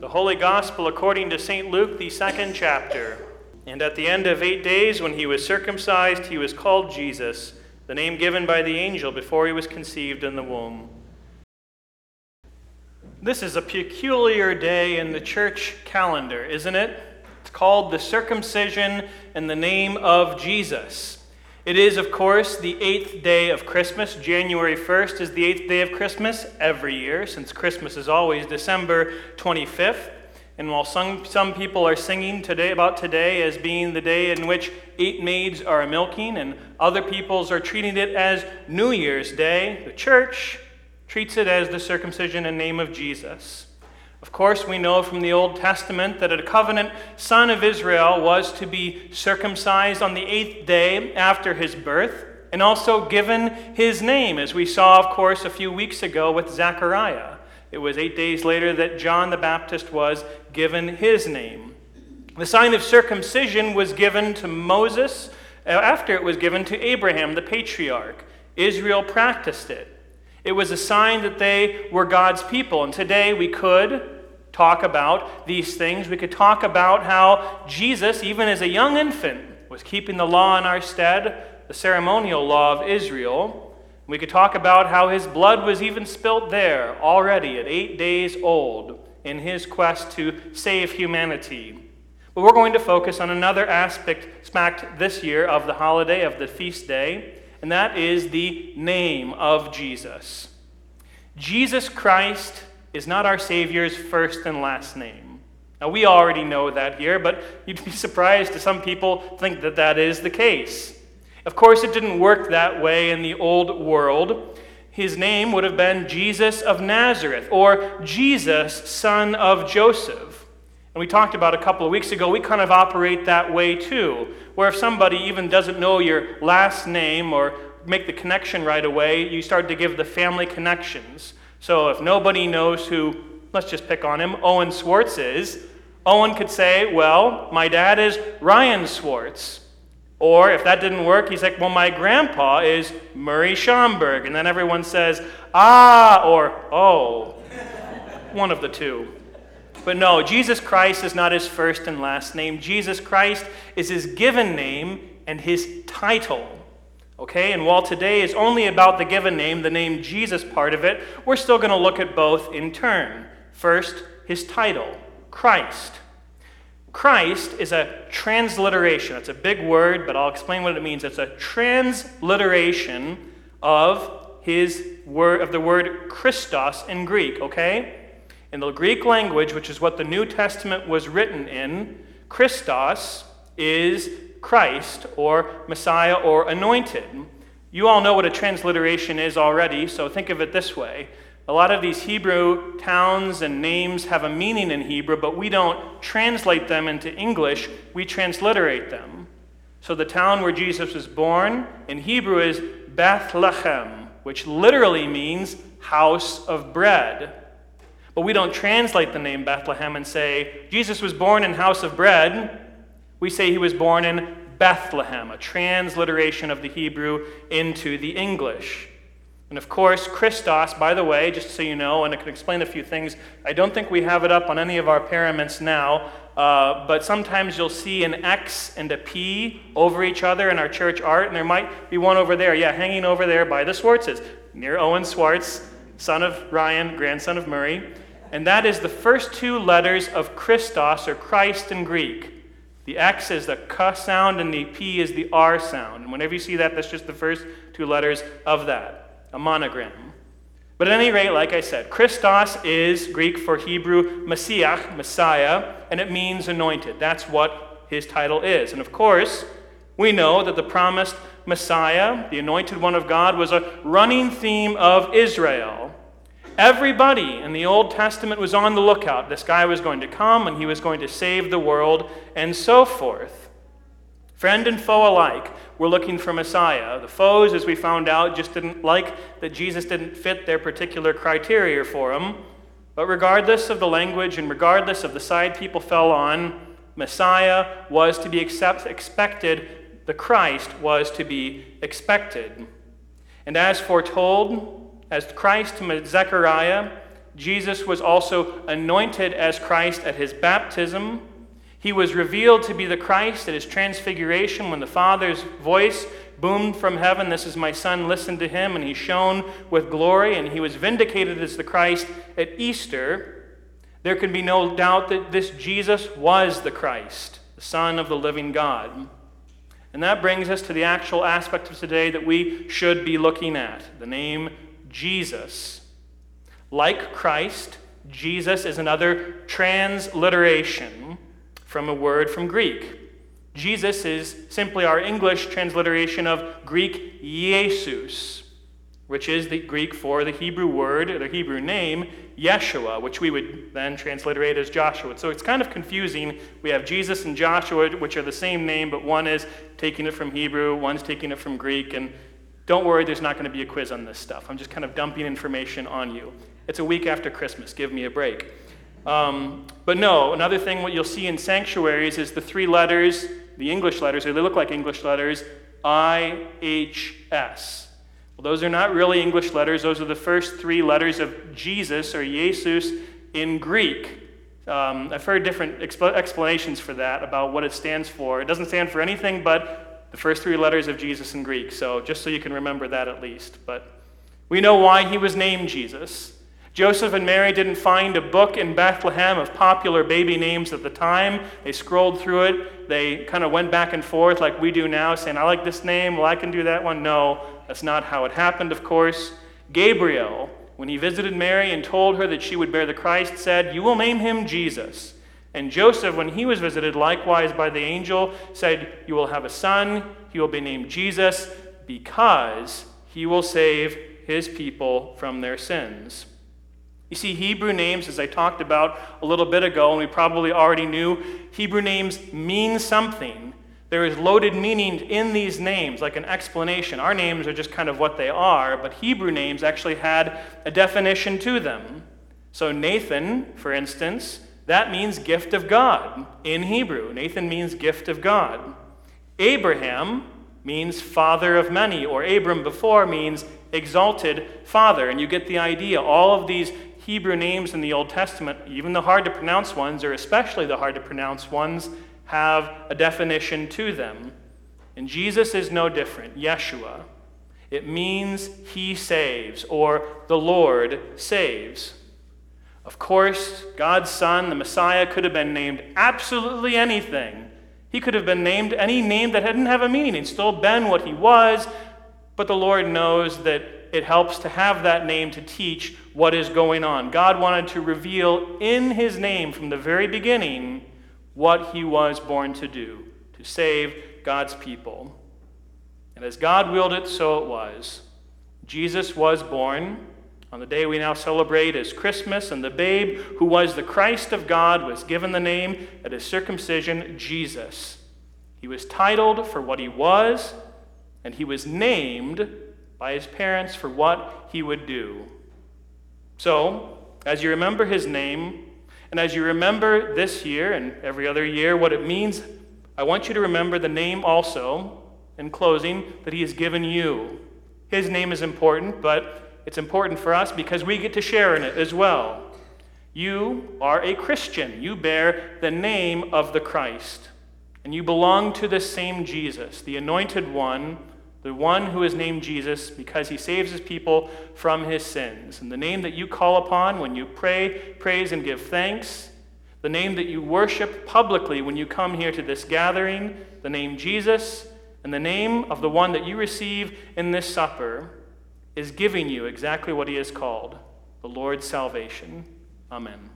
The Holy Gospel according to St. Luke, the second chapter. And at the end of eight days, when he was circumcised, he was called Jesus, the name given by the angel before he was conceived in the womb. This is a peculiar day in the church calendar, isn't it? It's called the circumcision in the name of Jesus. It is, of course, the eighth day of Christmas. January 1st is the eighth day of Christmas every year, since Christmas is always December 25th. And while some, some people are singing today about today as being the day in which eight maids are milking, and other peoples are treating it as New Year's Day, the church treats it as the circumcision in name of Jesus. Of course, we know from the Old Testament that a covenant son of Israel was to be circumcised on the eighth day after his birth and also given his name, as we saw, of course, a few weeks ago with Zechariah. It was eight days later that John the Baptist was given his name. The sign of circumcision was given to Moses uh, after it was given to Abraham, the patriarch. Israel practiced it. It was a sign that they were God's people. And today we could talk about these things. We could talk about how Jesus, even as a young infant, was keeping the law in our stead, the ceremonial law of Israel. We could talk about how his blood was even spilt there already at eight days old in his quest to save humanity. But we're going to focus on another aspect, smacked this year of the holiday, of the feast day and that is the name of Jesus. Jesus Christ is not our Savior's first and last name. Now, we already know that here, but you'd be surprised to some people think that that is the case. Of course, it didn't work that way in the old world. His name would have been Jesus of Nazareth or Jesus, son of Joseph. And we talked about a couple of weeks ago, we kind of operate that way too where if somebody even doesn't know your last name or make the connection right away, you start to give the family connections. So if nobody knows who, let's just pick on him, Owen Swartz is, Owen could say, Well, my dad is Ryan Swartz. Or if that didn't work, he's like, Well, my grandpa is Murray Schomburg. And then everyone says, Ah, or Oh. One of the two. But no, Jesus Christ is not his first and last name. Jesus Christ is his given name and his title. Okay, and while today is only about the given name, the name Jesus part of it, we're still going to look at both in turn. First, his title, Christ. Christ is a transliteration. It's a big word, but I'll explain what it means. It's a transliteration of his word of the word Christos in Greek, okay? In the Greek language, which is what the New Testament was written in, Christos is Christ or Messiah or anointed. You all know what a transliteration is already, so think of it this way. A lot of these Hebrew towns and names have a meaning in Hebrew, but we don't translate them into English, we transliterate them. So the town where Jesus was born in Hebrew is Bethlehem, which literally means house of bread. But we don't translate the name Bethlehem and say, Jesus was born in house of bread. We say he was born in Bethlehem, a transliteration of the Hebrew into the English. And of course, Christos, by the way, just so you know, and I can explain a few things, I don't think we have it up on any of our paraments now, uh, but sometimes you'll see an X and a P over each other in our church art, and there might be one over there, yeah, hanging over there by the Swartzes, near Owen Swartz, son of Ryan, grandson of Murray. And that is the first two letters of Christos, or Christ in Greek. The X is the K sound, and the P is the R sound. And whenever you see that, that's just the first two letters of that, a monogram. But at any rate, like I said, Christos is Greek for Hebrew Messiah, Messiah, and it means anointed. That's what his title is. And of course, we know that the promised Messiah, the anointed one of God, was a running theme of Israel. Everybody in the Old Testament was on the lookout. This guy was going to come and he was going to save the world and so forth. Friend and foe alike were looking for Messiah. The foes, as we found out, just didn't like that Jesus didn't fit their particular criteria for him. But regardless of the language and regardless of the side people fell on, Messiah was to be accept, expected the Christ was to be expected. And as foretold, as Christ to Zechariah, Jesus was also anointed as Christ at his baptism. He was revealed to be the Christ at his transfiguration when the Father's voice boomed from heaven, This is my Son, listen to him. And he shone with glory, and he was vindicated as the Christ at Easter. There can be no doubt that this Jesus was the Christ, the Son of the living God. And that brings us to the actual aspect of today that we should be looking at the name Jesus. Like Christ, Jesus is another transliteration from a word from Greek. Iesous is simply our English transliteration of Greek Jesus, which is the Greek for the Hebrew word, or the Hebrew name, Yeshua, which we would then transliterate as Joshua. So it's kind of confusing. We have Jesus and Joshua, which are the same name, but one is taking it from Hebrew, one's taking it from Greek, and don't worry, there's not going to be a quiz on this stuff. I'm just kind of dumping information on you. It's a week after Christmas. Give me a break. Um, but no, another thing what you'll see in sanctuaries is the three letters, the English letters, or they look like English letters, I H S. Well, those are not really English letters. Those are the first three letters of Jesus or Jesus in Greek. Um, I've heard different exp- explanations for that about what it stands for. It doesn't stand for anything but the first three letters of Jesus in Greek. So just so you can remember that at least. But we know why he was named Jesus. Joseph and Mary didn't find a book in Bethlehem of popular baby names at the time. They scrolled through it. They kind of went back and forth like we do now, saying, I like this name, well, I can do that one. No, that's not how it happened, of course. Gabriel, when he visited Mary and told her that she would bear the Christ, said, You will name him Jesus. And Joseph, when he was visited likewise by the angel, said, You will have a son, he will be named Jesus, because he will save his people from their sins. You see, Hebrew names, as I talked about a little bit ago, and we probably already knew, Hebrew names mean something. There is loaded meaning in these names, like an explanation. Our names are just kind of what they are, but Hebrew names actually had a definition to them. So, Nathan, for instance, that means gift of God in Hebrew. Nathan means gift of God. Abraham means father of many, or Abram before means exalted father. And you get the idea. All of these Hebrew names in the Old Testament, even the hard to pronounce ones, or especially the hard to pronounce ones, have a definition to them. And Jesus is no different. Yeshua. It means he saves, or the Lord saves. Of course, God's Son, the Messiah, could have been named absolutely anything. He could have been named any name that didn't have a meaning and still been what he was, but the Lord knows that it helps to have that name to teach what is going on. God wanted to reveal in his name from the very beginning what he was born to do to save God's people. And as God willed it, so it was. Jesus was born on the day we now celebrate as Christmas, and the babe who was the Christ of God was given the name at his circumcision Jesus. He was titled for what he was, and he was named by his parents for what he would do. So, as you remember his name, and as you remember this year and every other year what it means, I want you to remember the name also, in closing, that he has given you. His name is important, but it's important for us because we get to share in it as well. You are a Christian. You bear the name of the Christ. And you belong to the same Jesus, the anointed one the one who is named Jesus because he saves his people from his sins. And the name that you call upon when you pray, praise, and give thanks, the name that you worship publicly when you come here to this gathering, the name Jesus, and the name of the one that you receive in this supper is giving you exactly what he has called the Lord's salvation. Amen.